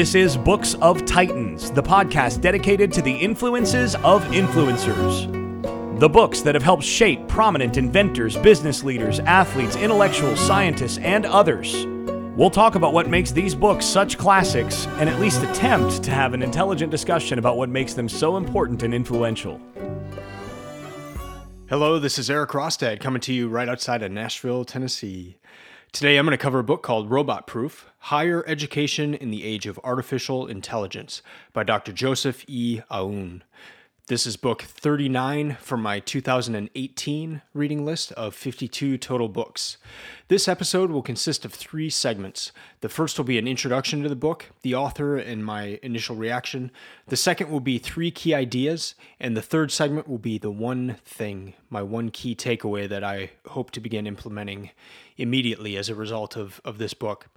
This is Books of Titans, the podcast dedicated to the influences of influencers. The books that have helped shape prominent inventors, business leaders, athletes, intellectuals, scientists, and others. We'll talk about what makes these books such classics and at least attempt to have an intelligent discussion about what makes them so important and influential. Hello, this is Eric Rostad coming to you right outside of Nashville, Tennessee. Today I'm going to cover a book called Robot Proof Higher Education in the Age of Artificial Intelligence by Dr. Joseph E. Aoun. This is book 39 from my 2018 reading list of 52 total books. This episode will consist of three segments. The first will be an introduction to the book, the author, and my initial reaction. The second will be three key ideas, and the third segment will be the one thing, my one key takeaway that I hope to begin implementing immediately as a result of, of this book.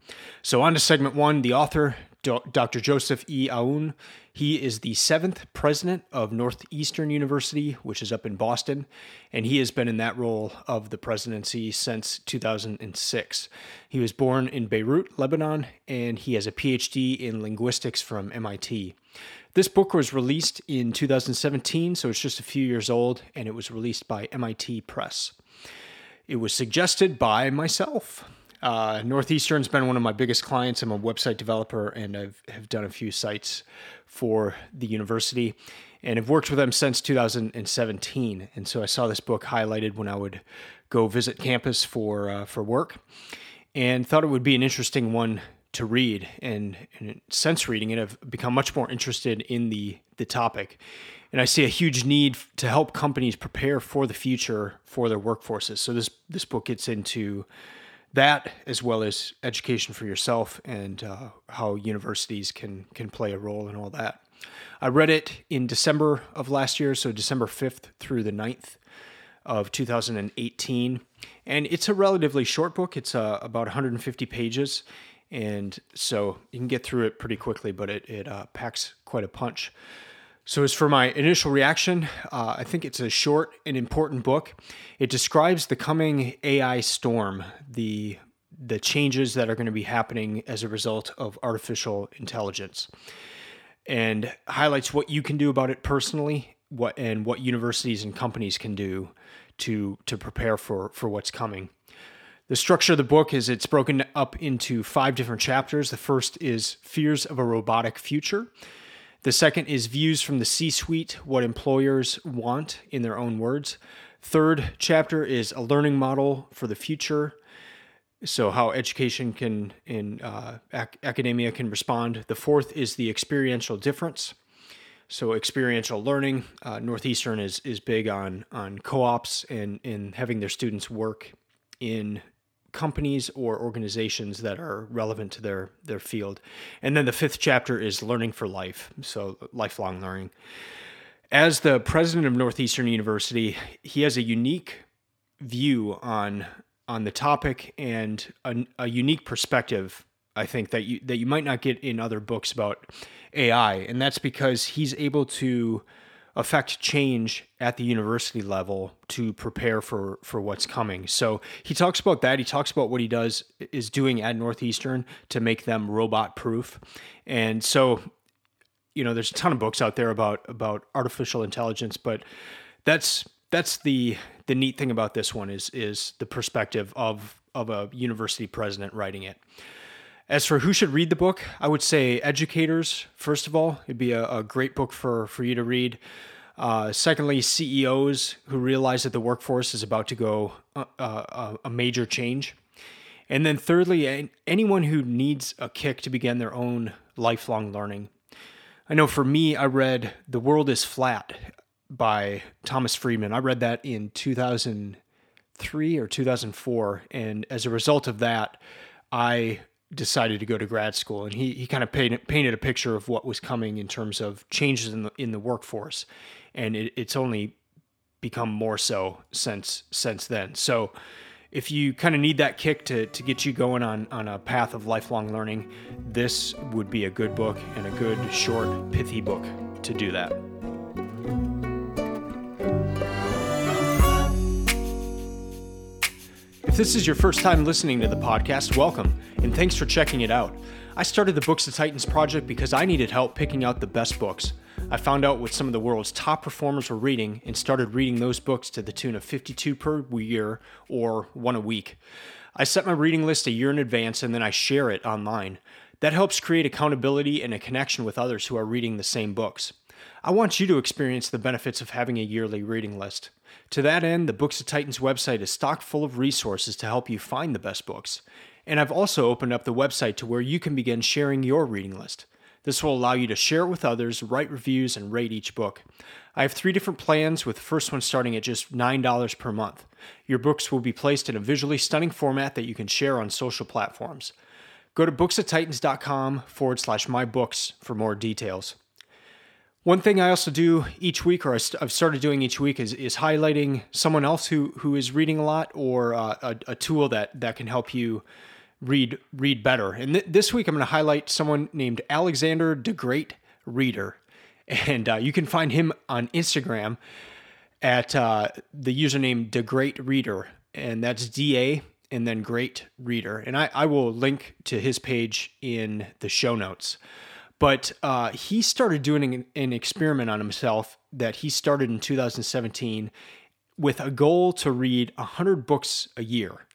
So, on to segment one the author, Dr. Joseph E. Aoun. He is the seventh president of Northeastern University, which is up in Boston, and he has been in that role of the presidency since 2006. He was born in Beirut, Lebanon, and he has a PhD in linguistics from MIT. This book was released in 2017, so it's just a few years old, and it was released by MIT Press. It was suggested by myself. Uh, Northeastern's been one of my biggest clients. I'm a website developer and I've have done a few sites for the university and have worked with them since 2017. And so I saw this book highlighted when I would go visit campus for uh, for work, and thought it would be an interesting one to read. And, and since reading it, I've become much more interested in the the topic. And I see a huge need to help companies prepare for the future for their workforces. So this this book gets into that as well as education for yourself and uh, how universities can can play a role in all that. I read it in December of last year, so December 5th through the 9th of 2018. And it's a relatively short book. It's uh, about 150 pages. And so you can get through it pretty quickly, but it, it uh, packs quite a punch. So, as for my initial reaction, uh, I think it's a short and important book. It describes the coming AI storm, the the changes that are going to be happening as a result of artificial intelligence, and highlights what you can do about it personally, what and what universities and companies can do to to prepare for for what's coming. The structure of the book is it's broken up into five different chapters. The first is fears of a robotic future. The second is views from the C suite, what employers want in their own words. Third chapter is a learning model for the future. So, how education can in uh, ac- academia can respond. The fourth is the experiential difference. So, experiential learning. Uh, Northeastern is is big on on co-ops and in having their students work in companies or organizations that are relevant to their their field. And then the fifth chapter is learning for life, so lifelong learning. As the president of Northeastern University, he has a unique view on on the topic and a, a unique perspective I think that you that you might not get in other books about AI, and that's because he's able to affect change at the university level to prepare for for what's coming. So he talks about that. He talks about what he does is doing at Northeastern to make them robot proof. And so you know, there's a ton of books out there about about artificial intelligence, but that's that's the the neat thing about this one is is the perspective of of a university president writing it. As for who should read the book, I would say educators, first of all. It'd be a, a great book for, for you to read. Uh, secondly, CEOs who realize that the workforce is about to go uh, uh, a major change. And then thirdly, anyone who needs a kick to begin their own lifelong learning. I know for me, I read The World is Flat by Thomas Friedman. I read that in 2003 or 2004. And as a result of that, I decided to go to grad school, and he he kind of painted painted a picture of what was coming in terms of changes in the in the workforce, and it, it's only become more so since since then. So. If you kind of need that kick to, to get you going on, on a path of lifelong learning, this would be a good book and a good, short, pithy book to do that. If this is your first time listening to the podcast, welcome. and thanks for checking it out. I started the Books of Titans project because I needed help picking out the best books. I found out what some of the world's top performers were reading and started reading those books to the tune of 52 per year or one a week. I set my reading list a year in advance and then I share it online. That helps create accountability and a connection with others who are reading the same books. I want you to experience the benefits of having a yearly reading list. To that end, the Books of Titans website is stocked full of resources to help you find the best books. And I've also opened up the website to where you can begin sharing your reading list. This will allow you to share it with others, write reviews, and rate each book. I have three different plans, with the first one starting at just $9 per month. Your books will be placed in a visually stunning format that you can share on social platforms. Go to booksoftitans.com forward slash my books for more details. One thing I also do each week, or I've started doing each week, is, is highlighting someone else who, who is reading a lot or uh, a, a, tool that, that can help you read read better. And th- this week I'm going to highlight someone named Alexander the Great Reader, and uh, you can find him on Instagram at uh, the username the Great Reader, and that's D A and then Great Reader. And I, I will link to his page in the show notes. But uh, he started doing an, an experiment on himself that he started in 2017 with a goal to read 100 books a year.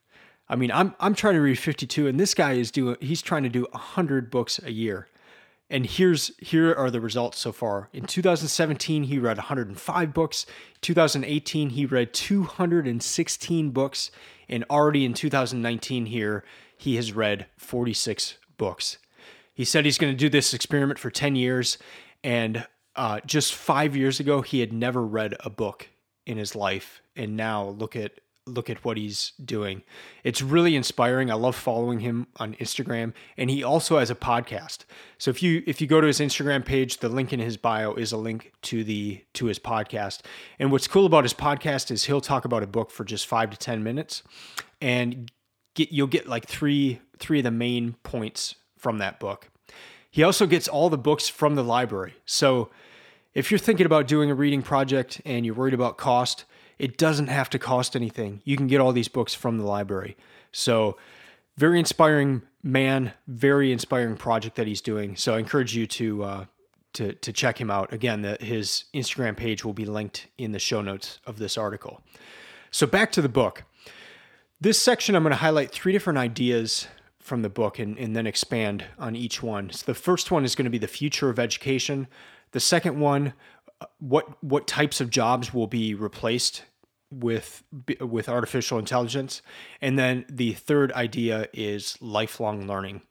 I mean, I'm I'm trying to read 52 and this guy is doing he's trying to do 100 books a year. And here's here are the results so far. In 2017 he read 105 books. 2018 he read 216 books and already in 2019 here he has read 46 books. He said he's going to do this experiment for 10 years. And uh, just five years ago, he had never read a book in his life. And now look at look at what he's doing. It's really inspiring. I love following him on Instagram and he also has a podcast. So if you if you go to his Instagram page, the link in his bio is a link to the to his podcast. And what's cool about his podcast is he'll talk about a book for just 5 to 10 minutes and get you'll get like 3 3 of the main points from that book. He also gets all the books from the library. So if you're thinking about doing a reading project and you're worried about cost, it doesn't have to cost anything. You can get all these books from the library. So, very inspiring man, very inspiring project that he's doing. So, I encourage you to uh, to to check him out. Again, the, his Instagram page will be linked in the show notes of this article. So, back to the book. This section, I'm going to highlight three different ideas from the book and, and then expand on each one. So the first one is going to be the future of education. The second one, uh, what what types of jobs will be replaced with with artificial intelligence, and then the third idea is lifelong learning.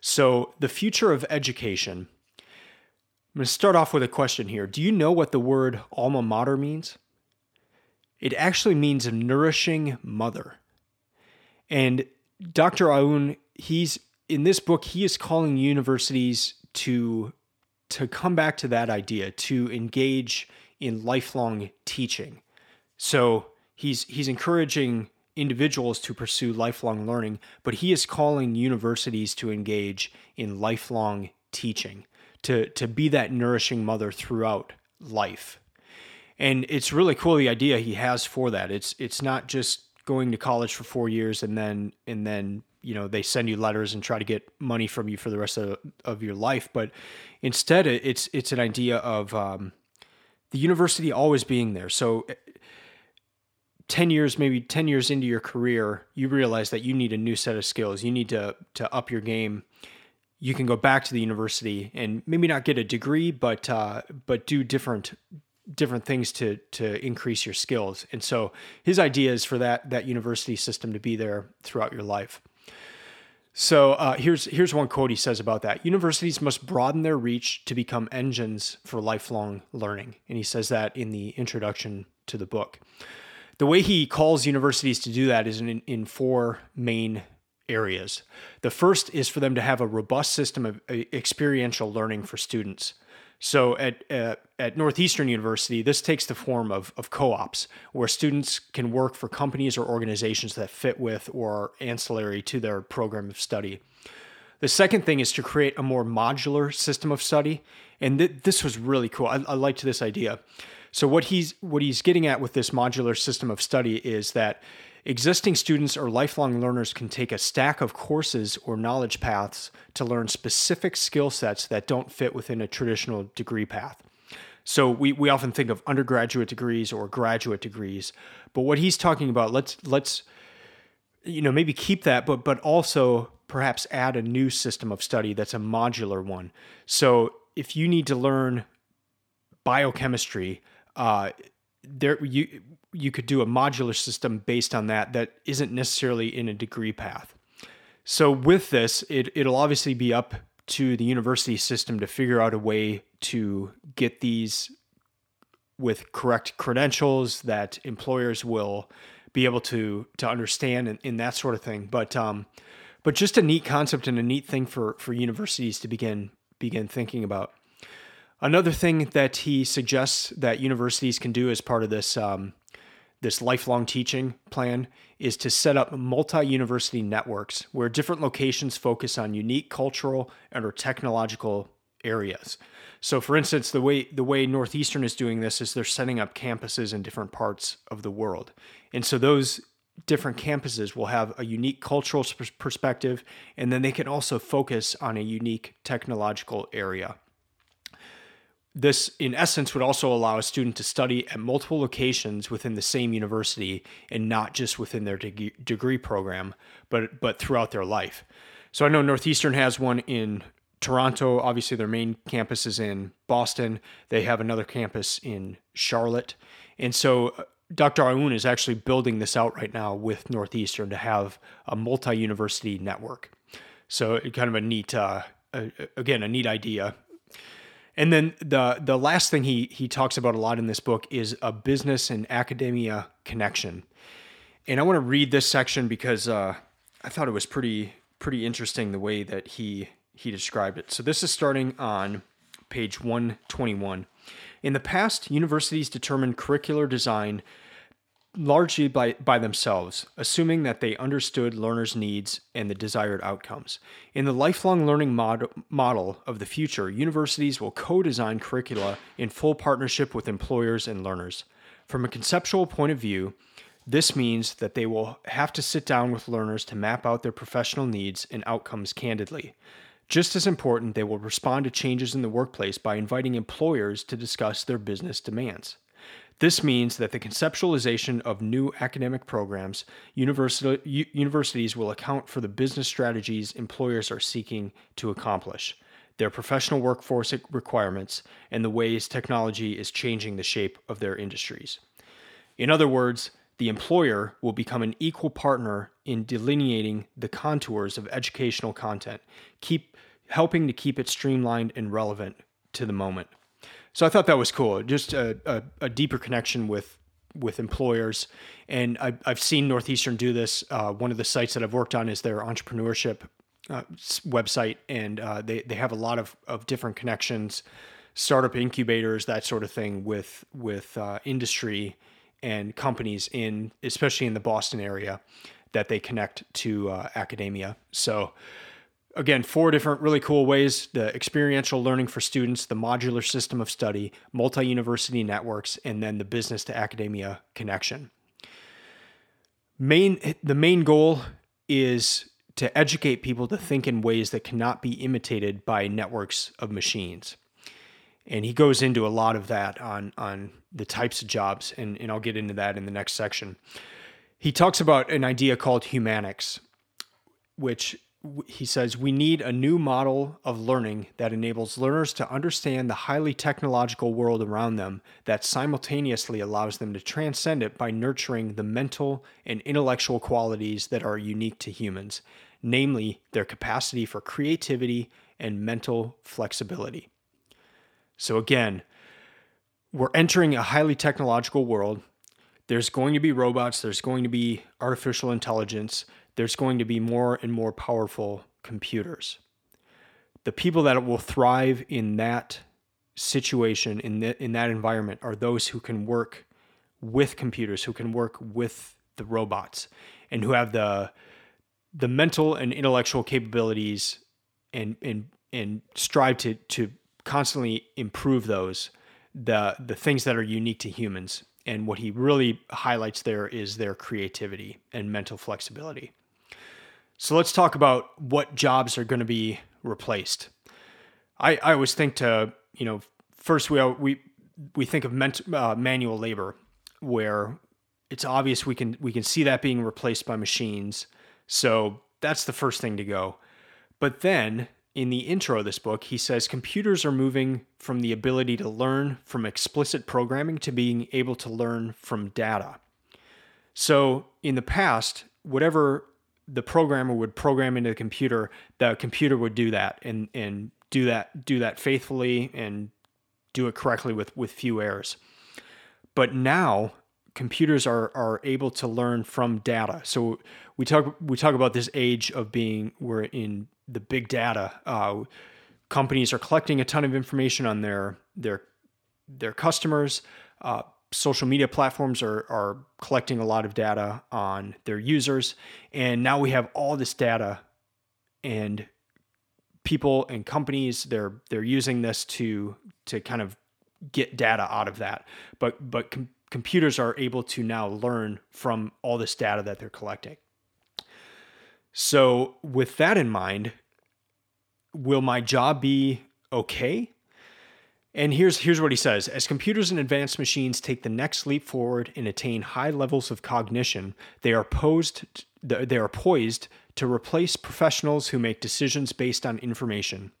So the future of education. I'm going to start off with a question here. Do you know what the word alma mater means? It actually means a nourishing mother. And Dr. Aoun he's in this book he is calling universities to to come back to that idea to engage in lifelong teaching. So he's he's encouraging individuals to pursue lifelong learning but he is calling universities to engage in lifelong teaching to to be that nourishing mother throughout life. And it's really cool the idea he has for that. It's it's not just going to college for 4 years and then and then you know they send you letters and try to get money from you for the rest of, of your life. But instead it's it's an idea of um, the university always being there. So eh, 10 years maybe 10 years into your career you realize that you need a new set of skills. You need to to up your game. You can go back to the university and maybe not get a degree but uh, but do different different things to to increase your skills. And so his idea is for that that university system to be there throughout your life so uh, here's here's one quote he says about that. Universities must broaden their reach to become engines for lifelong learning, and he says that in the introduction to the book. The way he calls universities to do that is in, in four main areas. The first is for them to have a robust system of uh, experiential learning for students. So at uh, at Northeastern University, this takes the form of, of co-ops where students can work for companies or organizations that fit with or are ancillary to their program of study. The second thing is to create a more modular system of study, and th- this was really cool. I, I liked this idea. So what he's what he's getting at with this modular system of study is that Existing students or lifelong learners can take a stack of courses or knowledge paths to learn specific skill sets that don't fit within a traditional degree path. So we, we often think of undergraduate degrees or graduate degrees, but what he's talking about, let's let's you know maybe keep that, but but also perhaps add a new system of study that's a modular one. So if you need to learn biochemistry, uh, there you you could do a modular system based on that that isn't necessarily in a degree path. So with this, it it'll obviously be up to the university system to figure out a way to get these with correct credentials that employers will be able to to understand and, and that sort of thing. But um, but just a neat concept and a neat thing for for universities to begin begin thinking about. Another thing that he suggests that universities can do as part of this um, this lifelong teaching plan is to set up multi-university networks where different locations focus on unique cultural and or technological areas. So for instance, the way the way Northeastern is doing this is they're setting up campuses in different parts of the world. And so those different campuses will have a unique cultural perspective and then they can also focus on a unique technological area. This, in essence, would also allow a student to study at multiple locations within the same university and not just within their de- degree program, but, but throughout their life. So I know Northeastern has one in Toronto. Obviously, their main campus is in Boston. They have another campus in Charlotte. And so uh, Dr. Aoun is actually building this out right now with Northeastern to have a multi university network. So, kind of a neat, uh, again, a neat idea and then the the last thing he he talks about a lot in this book is a business and academia connection. And I want to read this section because uh, I thought it was pretty pretty interesting the way that he he described it. So this is starting on page 121. In the past, universities determined curricular design largely by, by themselves, assuming that they understood learners' needs and the desired outcomes. In the lifelong learning mod- model of the future, universities will co design curricula in full partnership with employers and learners. From a conceptual point of view, this means that they will have to sit down with learners to map out their professional needs and outcomes candidly. Just as important, they will respond to changes in the workplace by inviting employers to discuss their business demands. This means that the conceptualization of new academic programs, universities will account for the business strategies employers are seeking to accomplish, their professional workforce requirements, and the ways technology is changing the shape of their industries. In other words, the employer will become an equal partner in delineating the contours of educational content, keep helping to keep it streamlined and relevant to the moment. So I thought that was cool. Just a, a, a deeper connection with with employers, and I, I've seen Northeastern do this. Uh, one of the sites that I've worked on is their entrepreneurship uh, website, and uh, they they have a lot of of different connections, startup incubators, that sort of thing with with uh, industry and companies in especially in the Boston area that they connect to uh, academia. So again, four different really cool ways the experiential learning for students, the modular system of study, multi university networks, and then the business to academia connection. Main, the main goal is to educate people to think in ways that cannot be imitated by networks of machines. And he goes into a lot of that on, on the types of jobs, and, and I'll get into that in the next section. He talks about an idea called humanics, which he says we need a new model of learning that enables learners to understand the highly technological world around them that simultaneously allows them to transcend it by nurturing the mental and intellectual qualities that are unique to humans, namely their capacity for creativity and mental flexibility. So again, we're entering a highly technological world. There's going to be robots, there's going to be artificial intelligence, there's going to be more and more powerful computers. The people that will thrive in that situation, in, the, in that environment, are those who can work with computers, who can work with the robots, and who have the the mental and intellectual capabilities and and and strive to to constantly improve those the the things that are unique to humans And what he really highlights there is their creativity and mental flexibility. So let's talk about what jobs are going to be replaced. I, I always think to, you know, first we, we, we think of ment, uh, manual labor where it's obvious we can, we can see that being replaced by machines. So that's the first thing to go. But then in the intro of this book, he says computers are moving from the ability to learn from explicit programming to being able to learn from data. So in the past, whatever the programmer would program into the computer, the computer would do that and, and do that do that faithfully and do it correctly with, with few errors. But now computers are are able to learn from data. So we talk we talk about this age of being we're in the big data. Uh, companies are collecting a ton of information on their their their customers. Uh, social media platforms are are collecting a lot of data on their users, and now we have all this data, and people and companies they're they're using this to to kind of get data out of that. But but com- computers are able to now learn from all this data that they're collecting. So, with that in mind, will my job be okay? And here's here's what he says: As computers and advanced machines take the next leap forward and attain high levels of cognition, they are posed they are poised to replace professionals who make decisions based on information.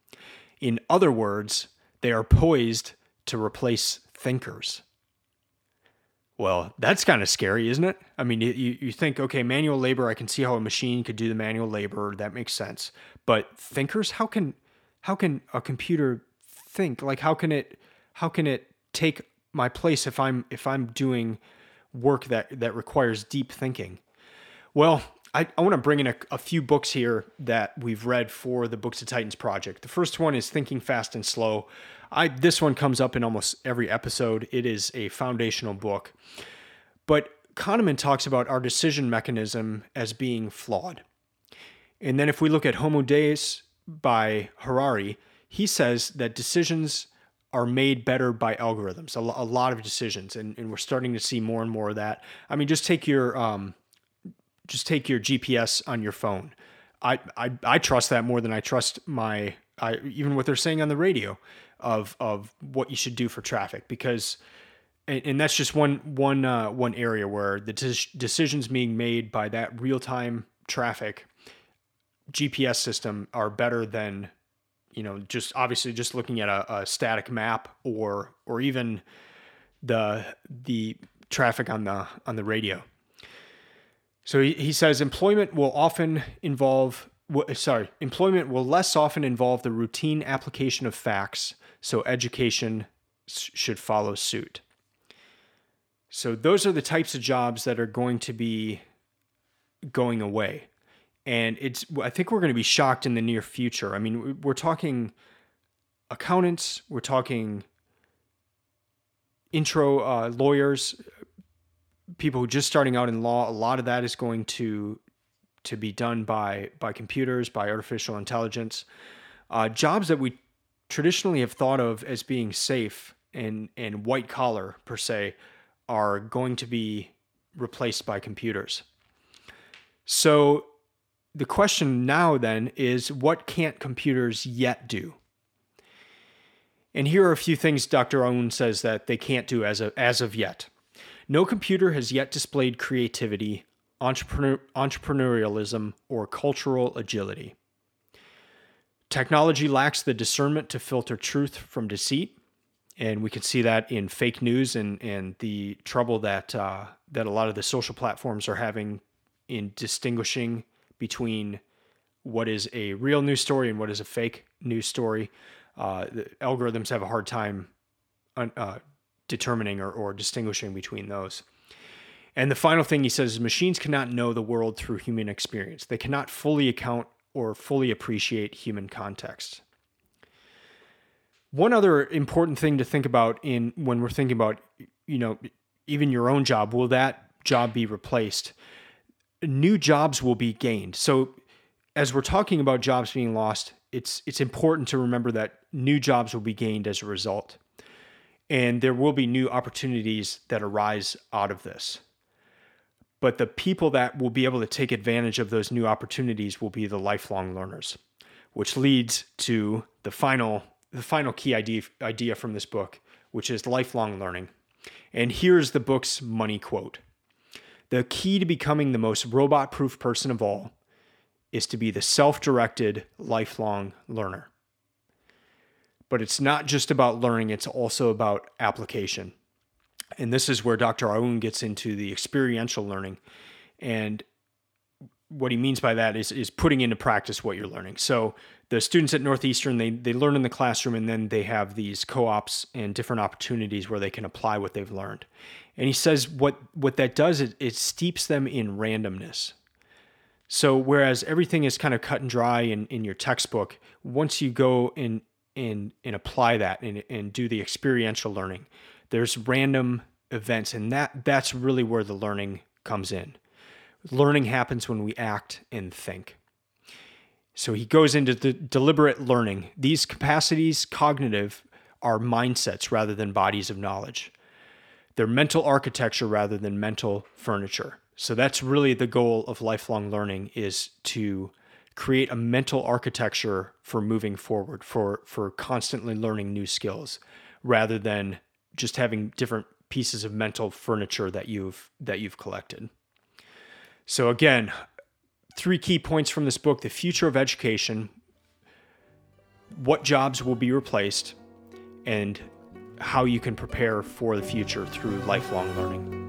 In other words, they are poised to replace thinkers. Well, that's kind of scary, isn't it? I mean, you, you think, okay, manual labor, I can see how a machine could do the manual labor. That makes sense. But thinkers, how can how can a computer think? Like how can it how can it take my place if I'm if I'm doing work that that requires deep thinking? Well, I, I want to bring in a, a, few books here that we've read for the Books of Titans project. The first one is Thinking Fast and Slow I this one comes up in almost every episode. It is a foundational book. But Kahneman talks about our decision mechanism as being flawed. And then if we look at Homo Deus by Harari, he says that decisions are made better by algorithms, a, lot of decisions. And, and, we're starting to see more and more of that. I mean, just take your, um, just take your GPS on your phone. I, I, I trust that more than I trust my, I, even what they're saying on the radio of of what you should do for traffic because and, and that's just one one uh, one area where the de- decisions being made by that real time traffic GPS system are better than you know just obviously just looking at a, a static map or or even the the traffic on the on the radio. So he, he says employment will often involve sorry employment will less often involve the routine application of facts so education should follow suit. So those are the types of jobs that are going to be going away. And it's I think we're going to be shocked in the near future. I mean, we're talking accountants, we're talking intro uh, lawyers, people who just starting out in law. A lot of that is going to to be done by by computers, by artificial intelligence. Uh, jobs that we traditionally have thought of as being safe and and white collar per se are going to be replaced by computers. So the question now then is what can't computers yet do? And here are a few things Dr. Aoun says that they can't do as of, as of yet. No computer has yet displayed creativity, entrepreneur, entrepreneurialism, or cultural agility. Technology lacks the discernment to filter truth from deceit, and we can see that in fake news and and the trouble that uh, that a lot of the social platforms are having in distinguishing between what is a real news story and what is a fake news story. Uh, the algorithms have a hard time uh, determining or, or distinguishing between those. And the final thing he says is machines cannot know the world through human experience. They cannot fully account or fully appreciate human context. One other important thing to think about in when we're thinking about, you know, even your own job, will that job be replaced? New jobs will be gained. So as we're talking about jobs being lost, it's it's important to remember that new jobs will be gained as a result. and there will be new opportunities that arise out of this. But the people that will be able to take advantage of those new opportunities will be the lifelong learners, which leads to the final the final key idea idea from this book, which is lifelong learning. And here's the book's money quote. The key to becoming the most robot-proof person of all is to be the self-directed lifelong learner. But it's not just about learning, it's also about application. And this is where Dr. Aoun gets into the experiential learning. And what he means by that is, is putting into practice what you're learning. So the students at Northeastern, they, they learn in the classroom and then they have these co-ops and different opportunities where they can apply what they've learned. And he says what, what that does, is it steeps them in randomness. So whereas everything is kind of cut and dry in, in your textbook, once you go and, and, and apply that and, and do the experiential learning, there's random events and that that's really where the learning comes in. Learning happens when we act and think. So he goes into the deliberate learning. These capacities cognitive are mindsets rather than bodies of knowledge. They're mental architecture rather than mental furniture. So that's really the goal of lifelong learning is to create a mental architecture for moving forward for for constantly learning new skills rather than just having different pieces of mental furniture that you've that you've collected. So again, three key points from this book: the future of education, what jobs will be replaced, and how you can prepare for the future through lifelong learning.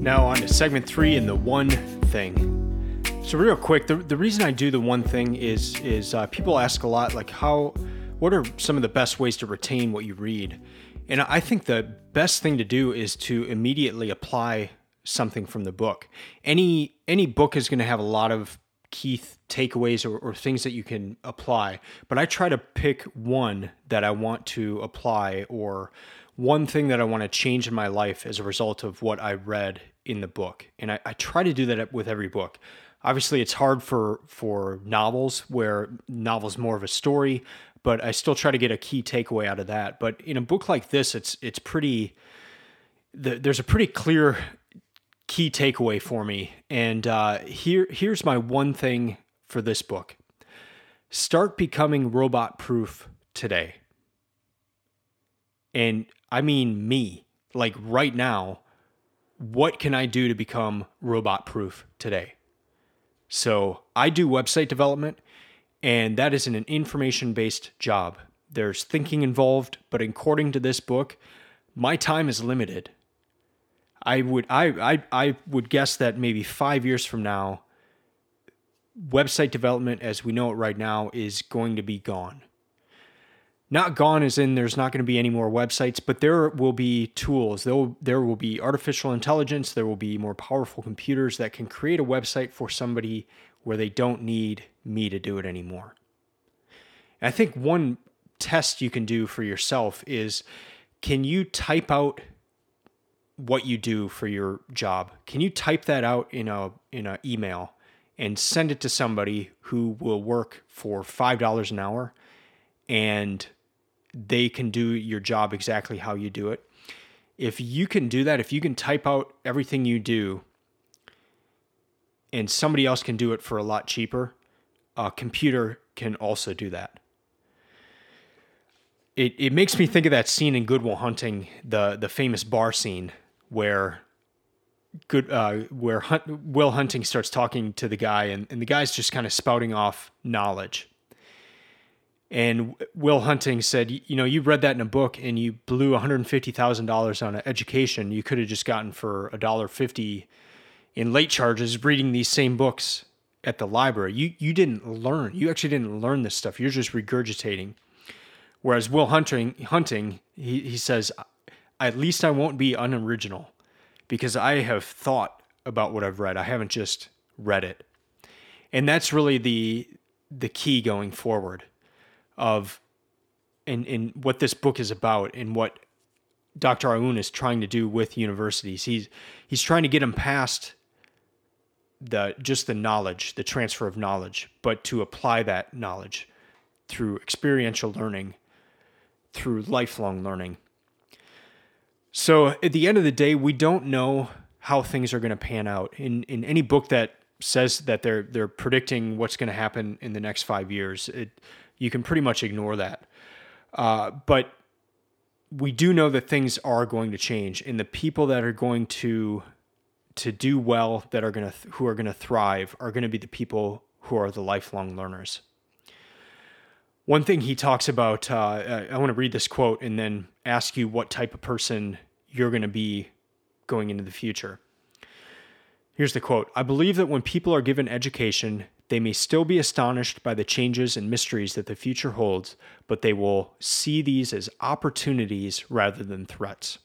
Now, on to segment three and the one thing. So real quick, the, the reason I do the one thing is is uh, people ask a lot like how what are some of the best ways to retain what you read? And I think the best thing to do is to immediately apply something from the book. Any any book is going to have a lot of key th- takeaways or, or things that you can apply, but I try to pick one that I want to apply or one thing that I want to change in my life as a result of what I read in the book. And I, I try to do that with every book obviously it's hard for for novels where novels more of a story but i still try to get a key takeaway out of that. But in a book like this it's it's pretty the, there's a pretty clear key takeaway for me. And uh, here here's my one thing for this book. Start becoming robot proof today. And i mean me like right now what can i do to become robot proof today so I do website development, and that is an information based job. There's thinking involved, but according to this book, my time is limited. I would I, I I would guess that maybe five years from now, website development as we know it right now is going to be gone not gone as in there's not going to be any more websites, but there will be tools. There will, there will be artificial intelligence. There will be more powerful computers that can create a website for somebody where they don't need me to do it anymore. I think one test you can do for yourself is can you type out what you do for your job? Can you type that out in a in an email and send it to somebody who will work for $5 an hour and they can do your job exactly how you do it. If you can do that, if you can type out everything you do and somebody else can do it for a lot cheaper, a computer can also do that. It, it makes me think of that scene in Good Will Hunting, the the famous bar scene where good uh, where Hunt, Will Hunting starts talking to the guy and, and the guy's just kind of spouting off knowledge and Will Hunting said, you know, you read that in a book and you blew $150,000 on an education you could have just gotten for $1.50 in late charges reading these same books at the library. You you didn't learn. You actually didn't learn this stuff. You're just regurgitating. Whereas Will Hunting Hunting, he, he says, at least I won't be unoriginal because I have thought about what I've read. I haven't just read it. And that's really the the key going forward of in in what this book is about and what Dr. Aoun is trying to do with universities. He's he's trying to get them past the just the knowledge, the transfer of knowledge, but to apply that knowledge through experiential learning, through lifelong learning. So at the end of the day, we don't know how things are going to pan out. In in any book that says that they're they're predicting what's going to happen in the next five years, it, you can pretty much ignore that. Uh, but we do know that things are going to change, and the people that are going to to do well, that are th- who are to thrive, are to be the people who are the lifelong learners. One thing he talks about, uh, I want to read this quote and then ask you what type of person you're going to be going into the future. Here's the quote I believe that when people are given education, they may still be astonished by the changes and mysteries that the future holds, but they will see these as opportunities rather than threats.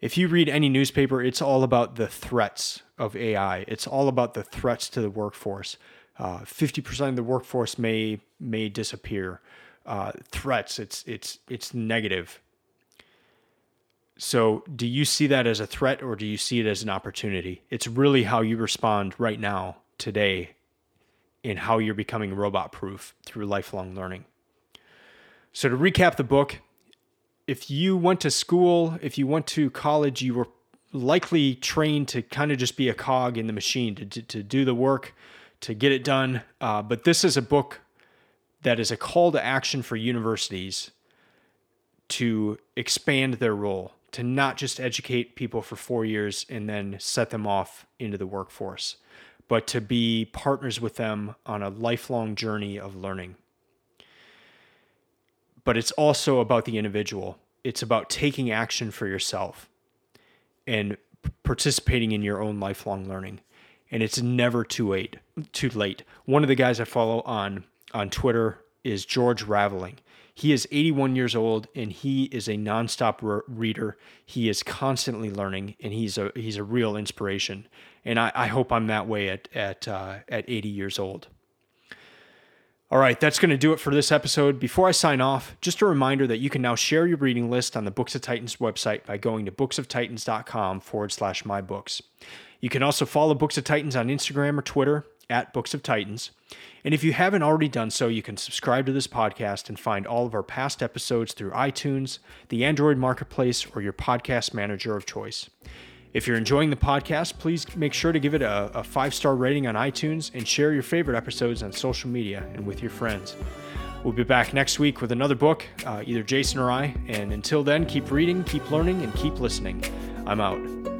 If you read any newspaper, it's all about the threats of AI. It's all about the threats to the workforce. Uh, 50% of the workforce may may disappear. Uh, threats, it's it's it's negative. So, do you see that as a threat or do you see it as an opportunity? It's really how you respond right now today in how you're becoming robot proof through lifelong learning. So, to recap the book, if you went to school, if you went to college, you were likely trained to kind of just be a cog in the machine, to, to, to do the work, to get it done. Uh, but this is a book that is a call to action for universities to expand their role, to not just educate people for four years and then set them off into the workforce but to be partners with them on a lifelong journey of learning. But it's also about the individual. It's about taking action for yourself and participating in your own lifelong learning. And it's never too late. Too late. One of the guys I follow on on Twitter is George Raveling. He is 81 years old and he is a nonstop re- reader. He is constantly learning and he's a he's a real inspiration. And I, I hope I'm that way at at uh, at 80 years old. All right, that's going to do it for this episode. Before I sign off, just a reminder that you can now share your reading list on the Books of Titans website by going to booksoftitans.com forward slash my books. You can also follow Books of Titans on Instagram or Twitter at Books of Titans. And if you haven't already done so, you can subscribe to this podcast and find all of our past episodes through iTunes, the Android Marketplace, or your podcast manager of choice. If you're enjoying the podcast, please make sure to give it a, a five star rating on iTunes and share your favorite episodes on social media and with your friends. We'll be back next week with another book, uh, either Jason or I. And until then, keep reading, keep learning, and keep listening. I'm out.